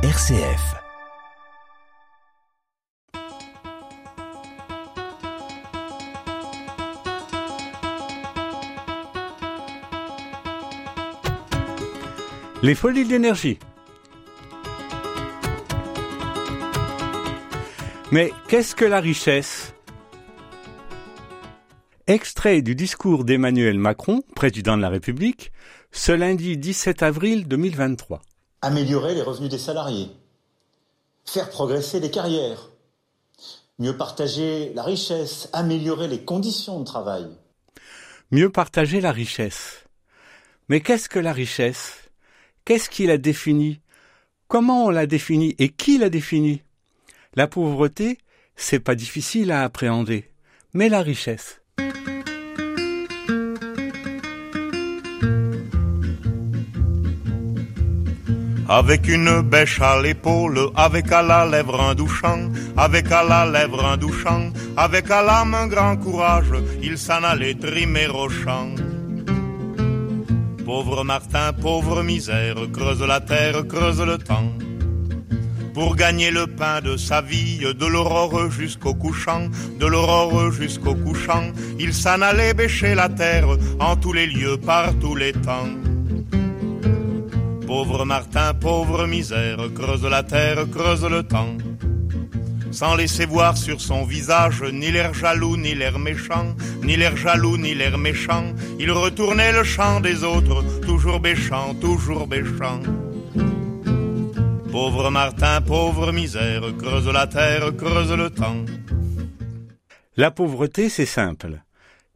RCF. Les folies de l'énergie. Mais qu'est-ce que la richesse? Extrait du discours d'Emmanuel Macron, président de la République, ce lundi 17 avril 2023. Améliorer les revenus des salariés, faire progresser les carrières, mieux partager la richesse, améliorer les conditions de travail. Mieux partager la richesse. Mais qu'est-ce que la richesse? Qu'est-ce qui la définit? Comment on la définit et qui la définit? La pauvreté, c'est pas difficile à appréhender, mais la richesse. Avec une bêche à l'épaule, avec à la lèvre un douchant, avec à la lèvre un douchant, avec à l'âme un grand courage, il s'en allait trimer au champ. Pauvre Martin, pauvre misère, creuse la terre, creuse le temps. Pour gagner le pain de sa vie, de l'aurore jusqu'au couchant, de l'aurore jusqu'au couchant, il s'en allait bêcher la terre en tous les lieux, par tous les temps. Pauvre Martin, pauvre misère, creuse la terre, creuse le temps. Sans laisser voir sur son visage ni l'air jaloux, ni l'air méchant, ni l'air jaloux, ni l'air méchant, il retournait le chant des autres, toujours béchant, toujours béchant. Pauvre Martin, pauvre misère, creuse la terre, creuse le temps. La pauvreté, c'est simple.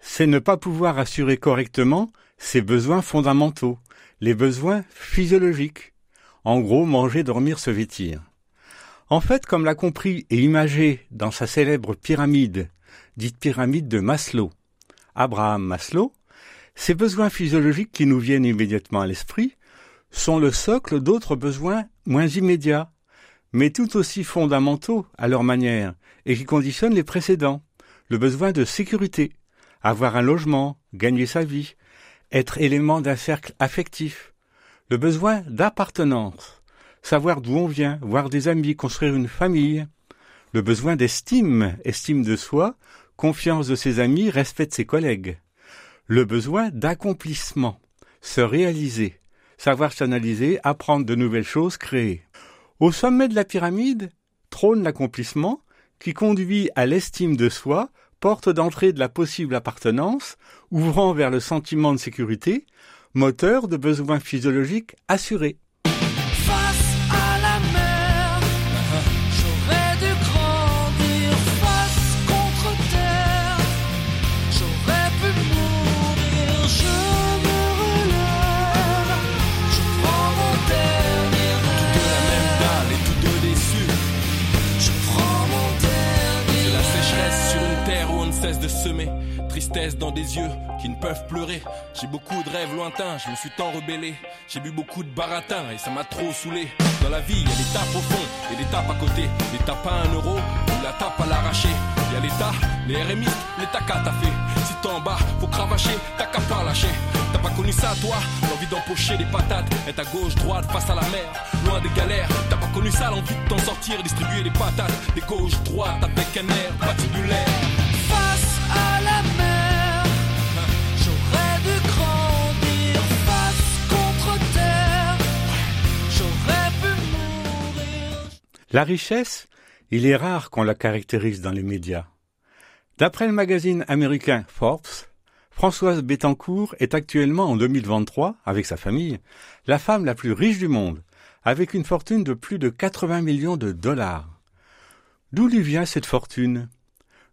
C'est ne pas pouvoir assurer correctement ses besoins fondamentaux, les besoins physiologiques. En gros, manger, dormir, se vêtir. En fait, comme l'a compris et imagé dans sa célèbre pyramide, dite pyramide de Maslow, Abraham Maslow, ces besoins physiologiques qui nous viennent immédiatement à l'esprit sont le socle d'autres besoins moins immédiats, mais tout aussi fondamentaux à leur manière et qui conditionnent les précédents. Le besoin de sécurité, avoir un logement, gagner sa vie, être élément d'un cercle affectif, le besoin d'appartenance, savoir d'où on vient, voir des amis, construire une famille, le besoin d'estime, estime de soi, confiance de ses amis, respect de ses collègues, le besoin d'accomplissement, se réaliser, savoir s'analyser, apprendre de nouvelles choses, créer. Au sommet de la pyramide trône l'accomplissement qui conduit à l'estime de soi, porte d'entrée de la possible appartenance, ouvrant vers le sentiment de sécurité, moteur de besoins physiologiques assurés. Dans des yeux qui ne peuvent pleurer. J'ai beaucoup de rêves lointains, je me suis tant rebellé. J'ai bu beaucoup de baratin et ça m'a trop saoulé. Dans la vie, il y a des tapes au fond et des tapes à côté. Les tapes à un euro ou la tape à l'arraché. Il y a l'État, les RMI, les tacas t'as fait. Si t'es en bas, faut cravacher, t'as qu'à pas lâcher. T'as pas connu ça toi, l'envie d'empocher des patates. Être à gauche, droite, face à la mer, loin des galères. T'as pas connu ça, l'envie de t'en sortir, distribuer des patates. Des gauche, droite, avec un air patibulaire. La richesse, il est rare qu'on la caractérise dans les médias. D'après le magazine américain Forbes, Françoise Bettencourt est actuellement en 2023, avec sa famille, la femme la plus riche du monde, avec une fortune de plus de 80 millions de dollars. D'où lui vient cette fortune?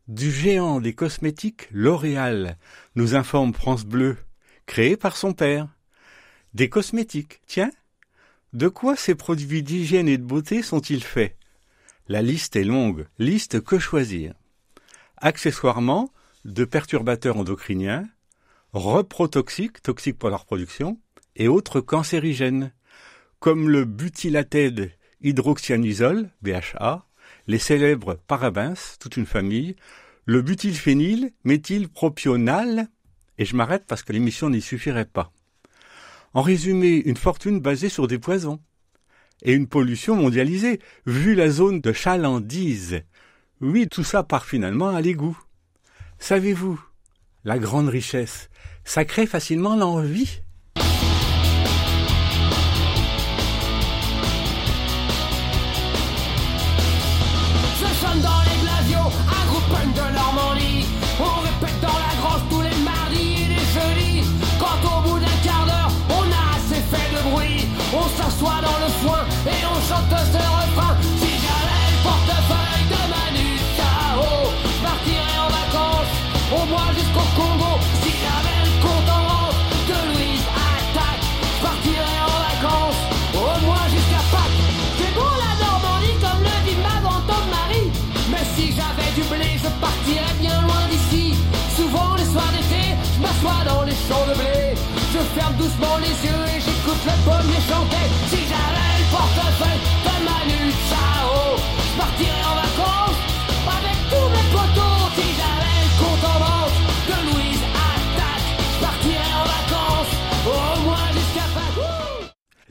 Du géant des cosmétiques L'Oréal, nous informe France Bleu, créé par son père. Des cosmétiques, tiens De quoi ces produits d'hygiène et de beauté sont-ils faits? La liste est longue, liste que choisir. Accessoirement, de perturbateurs endocriniens, reprotoxiques, toxiques pour la reproduction, et autres cancérigènes, comme le butylatède hydroxyanisole, BHA, les célèbres parabens, toute une famille, le butylphényl, méthylpropional, et je m'arrête parce que l'émission n'y suffirait pas. En résumé, une fortune basée sur des poisons. et une pollution mondialisée, vu la zone de chalandise. Oui, tout ça part finalement à l'égout. Savez-vous, la grande richesse, ça crée facilement l'envie.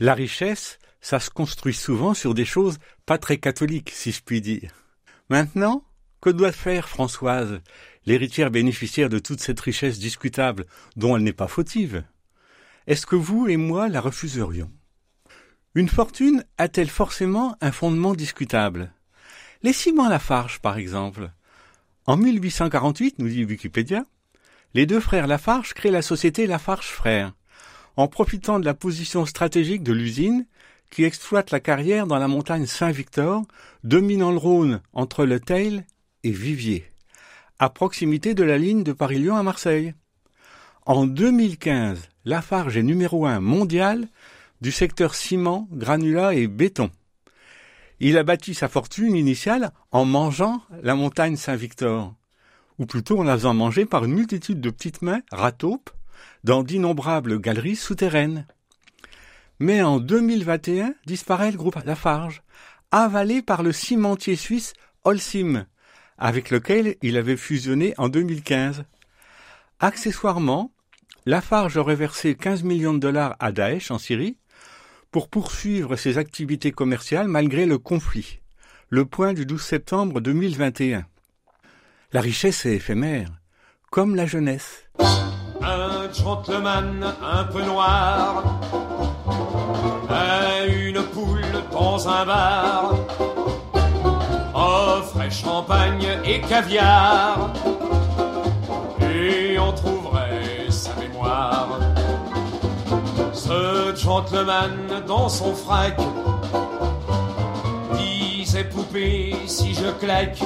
La richesse, ça se construit souvent sur des choses pas très catholiques, si je puis dire. Maintenant, que doit faire Françoise, l'héritière bénéficiaire de toute cette richesse discutable dont elle n'est pas fautive? Est-ce que vous et moi la refuserions? Une fortune a-t-elle forcément un fondement discutable? Les ciments Lafarge, par exemple. En 1848, nous dit Wikipédia, les deux frères Lafarge créent la société Lafarge Frères, en profitant de la position stratégique de l'usine qui exploite la carrière dans la montagne Saint-Victor, dominant le Rhône entre Le Teil et Viviers, à proximité de la ligne de Paris-Lyon à Marseille. En 2015, Lafarge est numéro un mondial du secteur ciment, granulat et béton. Il a bâti sa fortune initiale en mangeant la montagne Saint-Victor, ou plutôt en la faisant manger par une multitude de petites mains rataupes dans d'innombrables galeries souterraines. Mais en 2021 disparaît le groupe Lafarge, avalé par le cimentier suisse Holcim, avec lequel il avait fusionné en 2015. Accessoirement, Lafarge aurait versé 15 millions de dollars à Daesh en Syrie pour poursuivre ses activités commerciales malgré le conflit. Le point du 12 septembre 2021. La richesse est éphémère, comme la jeunesse. Un gentleman un peu noir a une poule dans un bar offrait champagne et caviar ce gentleman dans son frac. Disait poupée si je claque.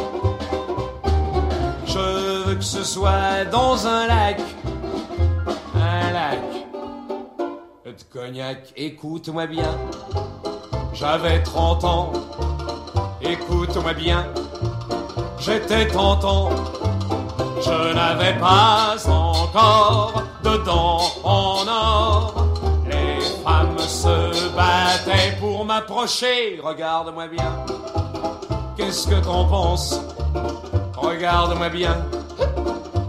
Je veux que ce soit dans un lac. Un lac. De cognac, écoute-moi bien. J'avais 30 ans, écoute-moi bien. J'étais tentant, je n'avais pas encore de regarde-moi bien. Qu'est-ce que t'en penses? Regarde-moi bien,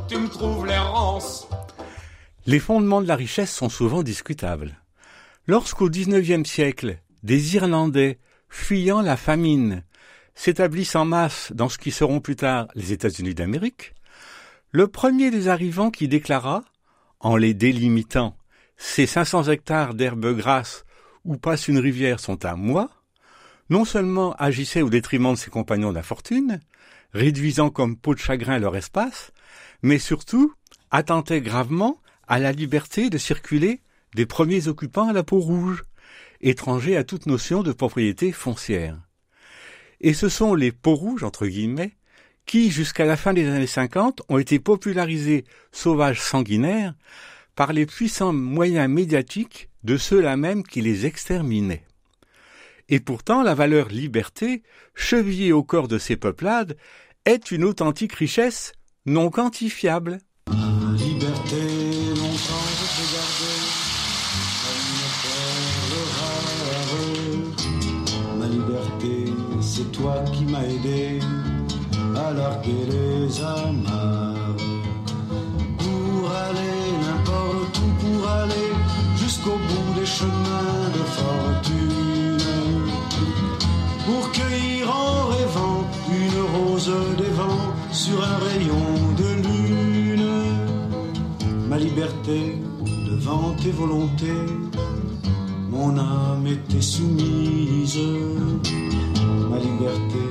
tu me trouves l'errance. Les fondements de la richesse sont souvent discutables. Lorsqu'au XIXe siècle, des Irlandais, fuyant la famine, s'établissent en masse dans ce qui seront plus tard les États-Unis d'Amérique, le premier des arrivants qui déclara, en les délimitant, ces 500 hectares d'herbes grasses où passe une rivière sont à moi, non seulement agissait au détriment de ses compagnons d'infortune, réduisant comme peau de chagrin leur espace, mais surtout attentait gravement à la liberté de circuler des premiers occupants à la peau rouge, étrangers à toute notion de propriété foncière. Et ce sont les peaux rouges, entre guillemets, qui, jusqu'à la fin des années 50, ont été popularisés sauvages sanguinaires par les puissants moyens médiatiques de ceux-là même qui les exterminaient. Et pourtant, la valeur liberté, chevillée au corps de ces peuplades, est une authentique richesse non quantifiable. Tes volontés, mon âme était soumise. Ma liberté,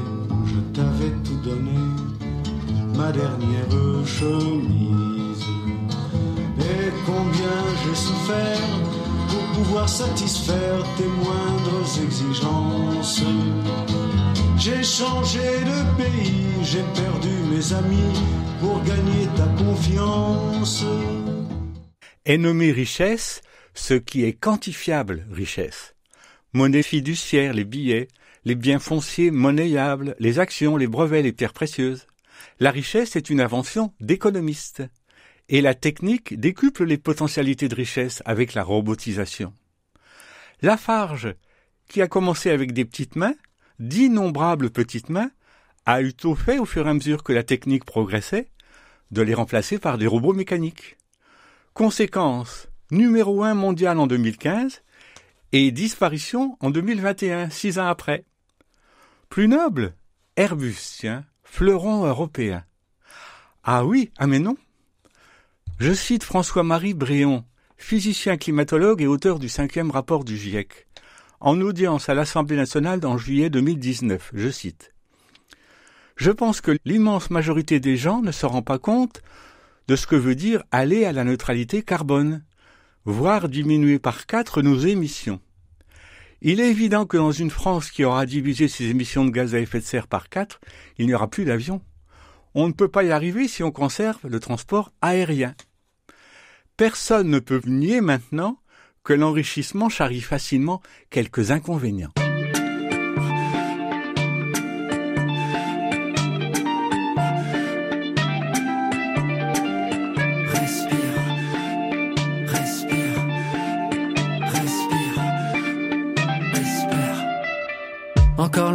je t'avais tout donné, ma dernière chemise. Et combien j'ai souffert pour pouvoir satisfaire tes moindres exigences. J'ai changé de pays, j'ai perdu mes amis pour gagner ta confiance. Est nommé richesse ce qui est quantifiable richesse. Monnaie fiduciaire, les billets, les biens fonciers monnayables, les actions, les brevets, les pierres précieuses. La richesse est une invention d'économistes. Et la technique décuple les potentialités de richesse avec la robotisation. Lafarge, qui a commencé avec des petites mains, d'innombrables petites mains, a eu tôt fait au fur et à mesure que la technique progressait de les remplacer par des robots mécaniques. Conséquence, numéro un mondial en 2015 et disparition en 2021, six ans après. Plus noble, Airbus, tiens, fleuron européen. Ah oui, ah mais non. Je cite François-Marie Bréon, physicien climatologue et auteur du cinquième rapport du GIEC en audience à l'Assemblée nationale en juillet 2019. Je cite. Je pense que l'immense majorité des gens ne se rend pas compte de ce que veut dire aller à la neutralité carbone, voire diminuer par quatre nos émissions. Il est évident que dans une France qui aura divisé ses émissions de gaz à effet de serre par quatre, il n'y aura plus d'avions. On ne peut pas y arriver si on conserve le transport aérien. Personne ne peut nier maintenant que l'enrichissement charrie facilement quelques inconvénients.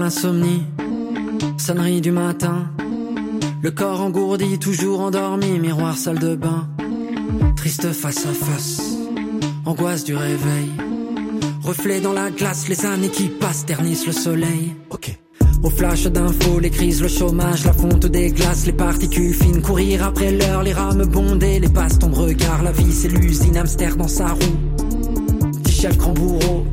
Encore l'insomnie, sonnerie du matin. Le corps engourdi, toujours endormi, miroir salle de bain. Triste face à face angoisse du réveil. Reflet dans la glace, les années qui passent ternissent le soleil. Ok. Au flash d'infos, les crises, le chômage, la fonte des glaces, les particules fines, courir après l'heure, les rames bondées, les bastons de regard, la vie c'est l'usine hamster dans sa roue. Petit chef grand bourreau,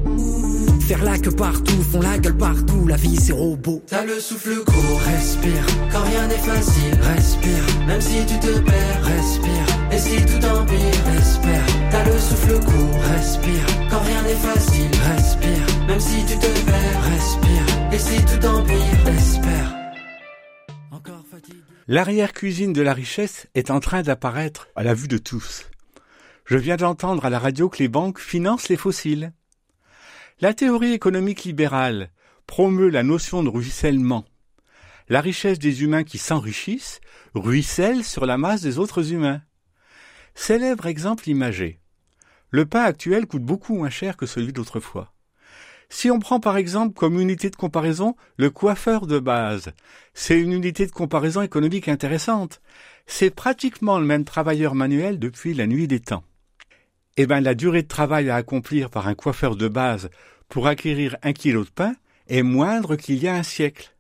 faire la queue partout, font la gueule partout, la vie c'est robot. T'as le souffle court, respire, quand rien n'est facile, respire, même si tu te perds, respire, et si tout empire, espère. T'as le souffle court, respire, quand rien n'est facile, respire, même si tu te perds, respire, et si tout empire, espère. Encore fatigué. L'arrière-cuisine de la richesse est en train d'apparaître à la vue de tous. Je viens d'entendre à la radio que les banques financent les fossiles. La théorie économique libérale promeut la notion de ruissellement. La richesse des humains qui s'enrichissent ruisselle sur la masse des autres humains. Célèbre exemple imagé. Le pain actuel coûte beaucoup moins cher que celui d'autrefois. Si on prend par exemple comme unité de comparaison le coiffeur de base, c'est une unité de comparaison économique intéressante. C'est pratiquement le même travailleur manuel depuis la nuit des temps. Eh bien, la durée de travail à accomplir par un coiffeur de base pour acquérir un kilo de pain est moindre qu'il y a un siècle.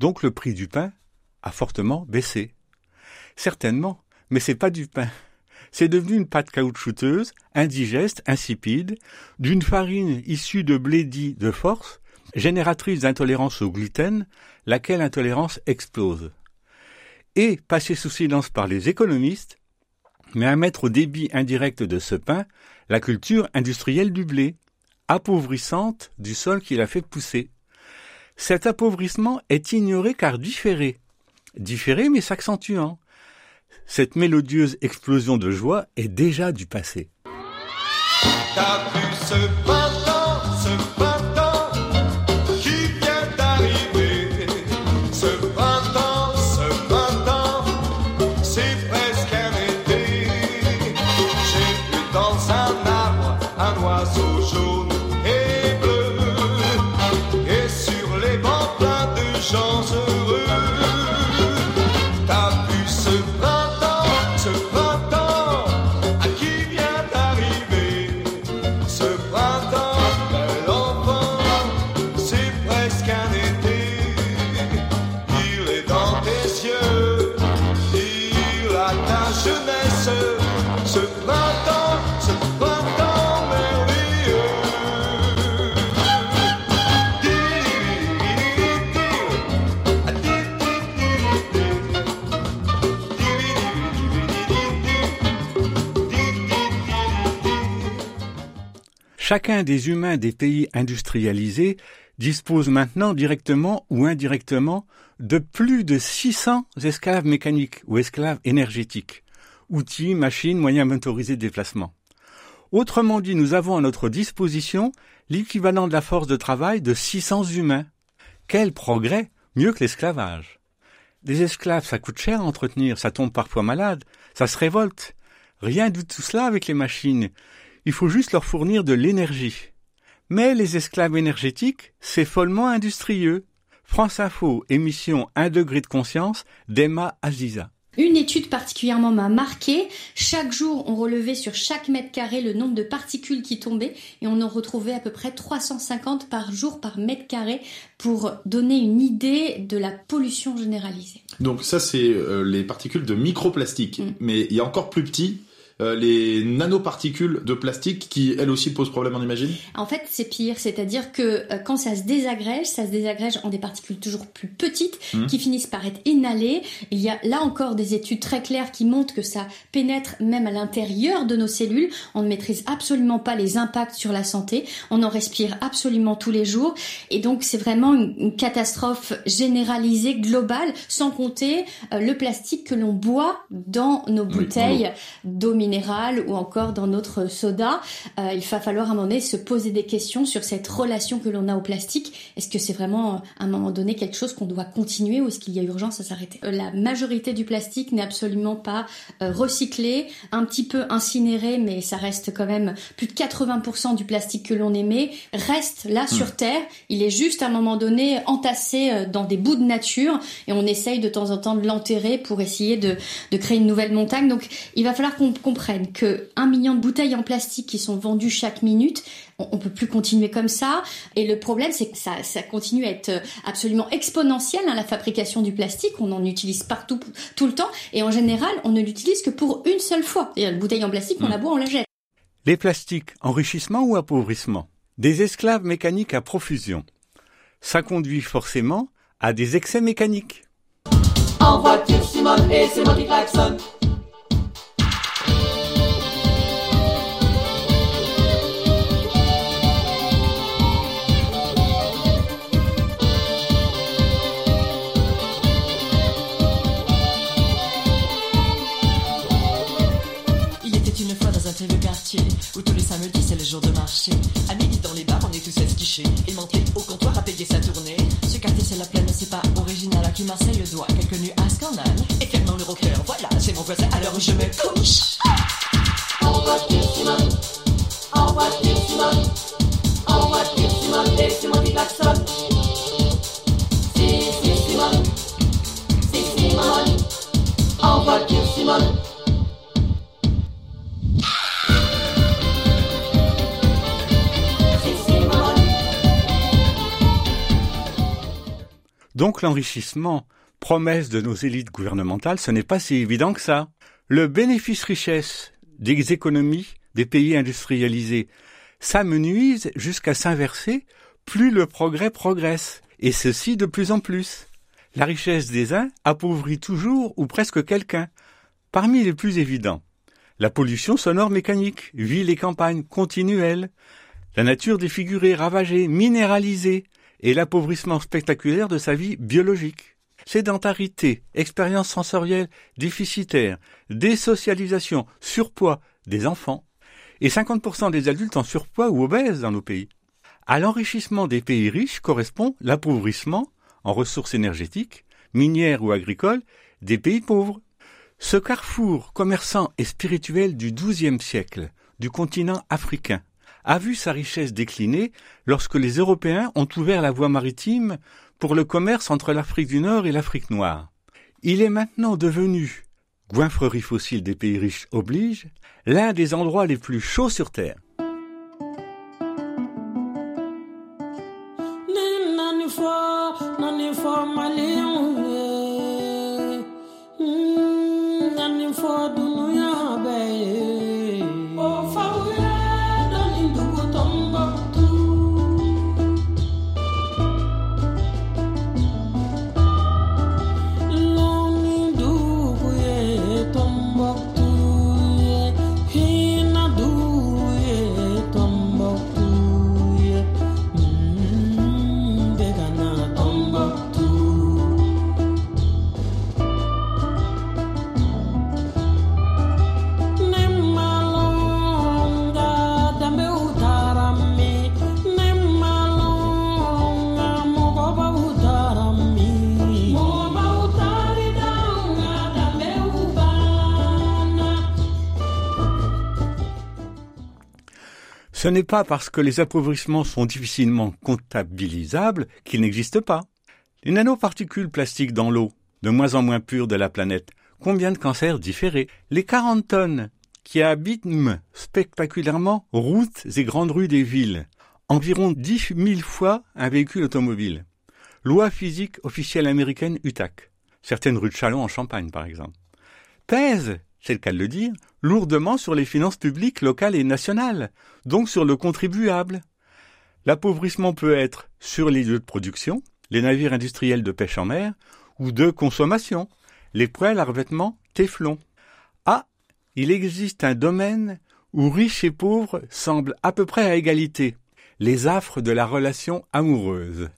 Donc le prix du pain a fortement baissé. Certainement, mais c'est pas du pain. C'est devenu une pâte caoutchouteuse, indigeste, insipide, d'une farine issue de blé dit de force, génératrice d'intolérance au gluten, laquelle intolérance explose. Et, passé sous silence par les économistes, mais à mettre au débit indirect de ce pain la culture industrielle du blé, appauvrissante du sol qui l'a fait pousser. Cet appauvrissement est ignoré car différé. Différé mais s'accentuant. Cette mélodieuse explosion de joie est déjà du passé. Chacun des humains des pays industrialisés dispose maintenant directement ou indirectement de plus de 600 esclaves mécaniques ou esclaves énergétiques, outils, machines, moyens motorisés de déplacement. Autrement dit, nous avons à notre disposition l'équivalent de la force de travail de 600 humains. Quel progrès Mieux que l'esclavage. Des esclaves, ça coûte cher à entretenir, ça tombe parfois malade, ça se révolte. Rien de tout cela avec les machines. Il faut juste leur fournir de l'énergie. Mais les esclaves énergétiques, c'est follement industrieux. France Info, émission 1 degré de conscience, d'Emma Aziza. Une étude particulièrement m'a marqué. Chaque jour, on relevait sur chaque mètre carré le nombre de particules qui tombaient et on en retrouvait à peu près 350 par jour par mètre carré pour donner une idée de la pollution généralisée. Donc ça, c'est euh, les particules de microplastique. Mm. Mais il y a encore plus petit, les nanoparticules de plastique qui, elles aussi, posent problème, on imagine En fait, c'est pire, c'est-à-dire que euh, quand ça se désagrège, ça se désagrège en des particules toujours plus petites Mhm. qui finissent par être inhalées. Il y a là encore des études très claires qui montrent que ça pénètre même à l'intérieur de nos cellules. On ne maîtrise absolument pas les impacts sur la santé. On en respire absolument tous les jours. Et donc, c'est vraiment une, une catastrophe généralisée, globale, sans compter euh, le plastique que l'on boit dans nos Oui, bouteilles d'eau minérale ou encore dans notre soda. Euh, il va falloir à un moment donné se poser des questions sur cette relation que l'on a au plastique. Est-ce que c'est vraiment euh, à un moment donné quelque chose qu'on doit continuer ou est-ce qu'il y a urgence à s'arrêter? Euh, La majorité du plastique n'est absolument pas euh, recyclé, un petit peu incinéré, mais ça reste quand même plus de 80% du plastique que l'on émet reste là sur Terre. Il est juste à un moment donné entassé dans des bouts de nature et on essaye de temps en temps de l'enterrer pour essayer de, de créer une nouvelle montagne. Donc il va falloir qu'on comprenne que un million de bouteilles en plastique qui sont vendues chaque minute, on, on peut plus continuer comme ça. Et le problème, c'est que ça, ça continue à être absolument exponentiel, hein, la fabrication du plastique. On en utilise partout, tout le temps. Et en général, on ne l'utilise que pour une seule fois. Et une bouteille en plastique, on la boit, on la jette. Les plastiques, enrichissement ou appauvrissement? Des esclaves mécaniques à profusion. Ça conduit forcément à des excès mécaniques. En voiture, Simone et c'est moi qui klaxonne. Donc l'enrichissement, promesse de nos élites gouvernementales, ce n'est pas si évident que ça. Le bénéfice-richesse des économies des pays industrialisés s'amenuise jusqu'à s'inverser plus le progrès progresse, et ceci de plus en plus. La richesse des uns appauvrit toujours ou presque quelqu'un. Parmi les plus évidents, la pollution sonore mécanique, villes et campagnes continuelles, la nature défigurée, ravagée, minéralisée, et l'appauvrissement spectaculaire de sa vie biologique. Sédentarité, expérience sensorielle déficitaire, désocialisation, surpoids des enfants, et 50% des adultes en surpoids ou obèses dans nos pays. À l'enrichissement des pays riches correspond l'appauvrissement en ressources énergétiques, minières ou agricoles, des pays pauvres. Ce carrefour commerçant et spirituel du XIIe siècle, du continent africain, a vu sa richesse décliner lorsque les Européens ont ouvert la voie maritime pour le commerce entre l'Afrique du Nord et l'Afrique noire. Il est maintenant devenu, goinfrerie fossile des pays riches oblige, l'un des endroits les plus chauds sur Terre. Ce n'est pas parce que les appauvrissements sont difficilement comptabilisables qu'ils n'existent pas. Les nanoparticules plastiques dans l'eau, de moins en moins pure de la planète, combien de cancers différés? Les 40 tonnes qui abîment spectaculairement routes et grandes rues des villes, environ 10 000 fois un véhicule automobile. Loi physique officielle américaine UTAC. Certaines rues de Chalon en Champagne, par exemple. Pèsent, c'est le cas de le dire, lourdement sur les finances publiques locales et nationales, donc sur le contribuable. L'appauvrissement peut être sur les lieux de production, les navires industriels de pêche en mer, ou de consommation, les poêles à revêtement Téflon. Ah, il existe un domaine où riches et pauvres semblent à peu près à égalité, les affres de la relation amoureuse.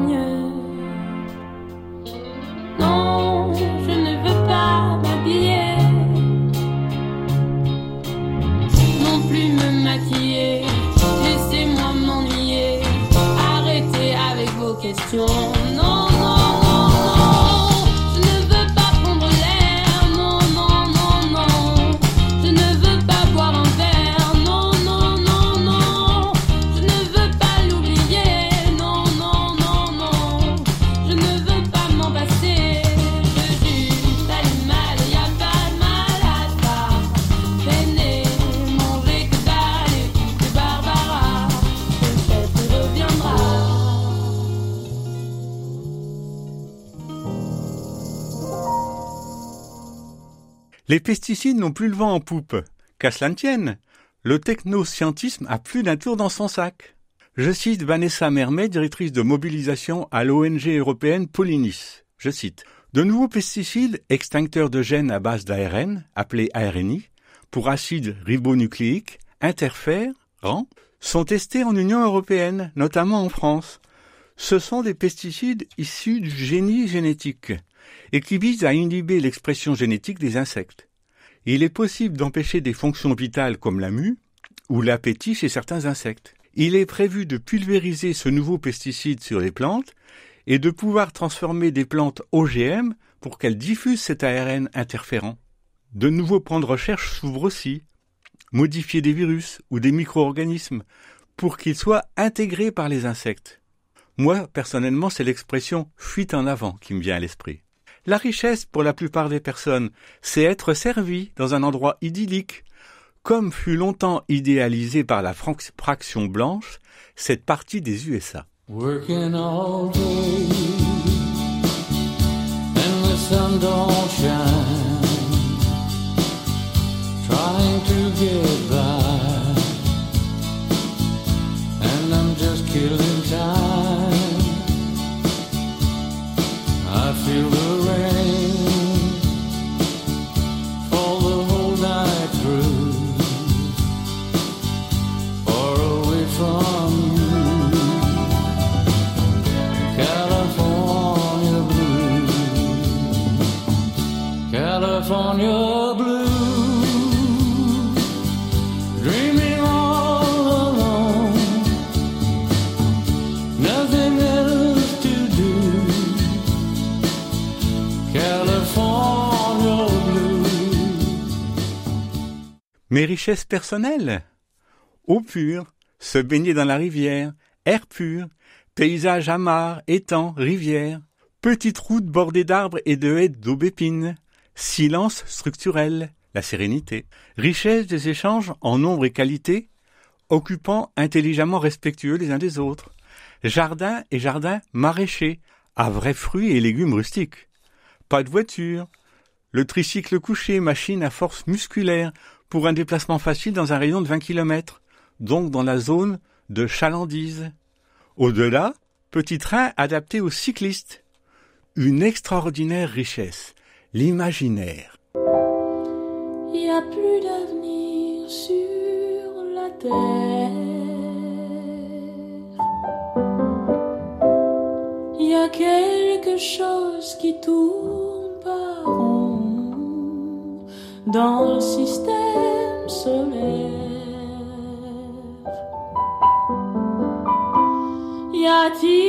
Seigneur. Les pesticides n'ont plus le vent en poupe. Qu'à cela ne tienne, le technoscientisme a plus d'un tour dans son sac. Je cite Vanessa Mermet, directrice de mobilisation à l'ONG européenne Polynis. Je cite De nouveaux pesticides extincteurs de gènes à base d'ARN, appelés ARNI, pour acide ribonucléique, interférents, sont testés en Union européenne, notamment en France. Ce sont des pesticides issus du génie génétique et qui visent à inhiber l'expression génétique des insectes. Il est possible d'empêcher des fonctions vitales comme la mue ou l'appétit chez certains insectes. Il est prévu de pulvériser ce nouveau pesticide sur les plantes et de pouvoir transformer des plantes OGM pour qu'elles diffusent cet ARN interférent. De nouveaux plans de recherche s'ouvrent aussi. Modifier des virus ou des micro-organismes pour qu'ils soient intégrés par les insectes. Moi, personnellement, c'est l'expression fuite en avant qui me vient à l'esprit. La richesse, pour la plupart des personnes, c'est être servi dans un endroit idyllique, comme fut longtemps idéalisé par la fraction blanche cette partie des USA. Richesses personnelles. Eau pure, se baigner dans la rivière, air pur, paysage amar, étang, rivière, petite route bordée d'arbres et de haies d'aubépines, silence structurel, la sérénité, richesse des échanges en nombre et qualité, occupants intelligemment respectueux les uns des autres, jardin et jardin maraîcher, à vrais fruits et légumes rustiques, pas de voiture, le tricycle couché, machine à force musculaire, pour un déplacement facile dans un rayon de 20 km, donc dans la zone de chalandise. Au-delà, petit train adapté aux cyclistes. Une extraordinaire richesse, l'imaginaire. Il n'y a plus d'avenir sur la terre. Il y a quelque chose qui tourne dans le système solaire. Y a-t-il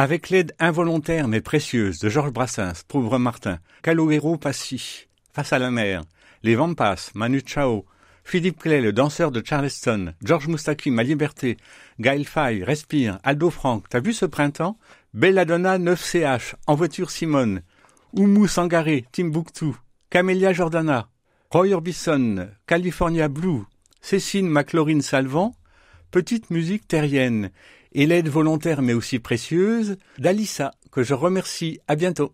Avec l'aide involontaire mais précieuse de Georges Brassens, Pauvre Martin, Calogero Passy, Face à la mer, Les Vampas, Manu Chao, Philippe Clay, le danseur de Charleston, Georges Moustaki, Ma Liberté, Gaël Faye, Respire, Aldo Franck, t'as vu ce printemps? Belladonna 9CH, En voiture Simone, Oumou Sangaré, Timbuktu, Camélia Jordana, Roy Orbison, California Blue, Cécile McLaurin Salvant, Petite musique terrienne, et l'aide volontaire mais aussi précieuse d'Alissa, que je remercie. À bientôt.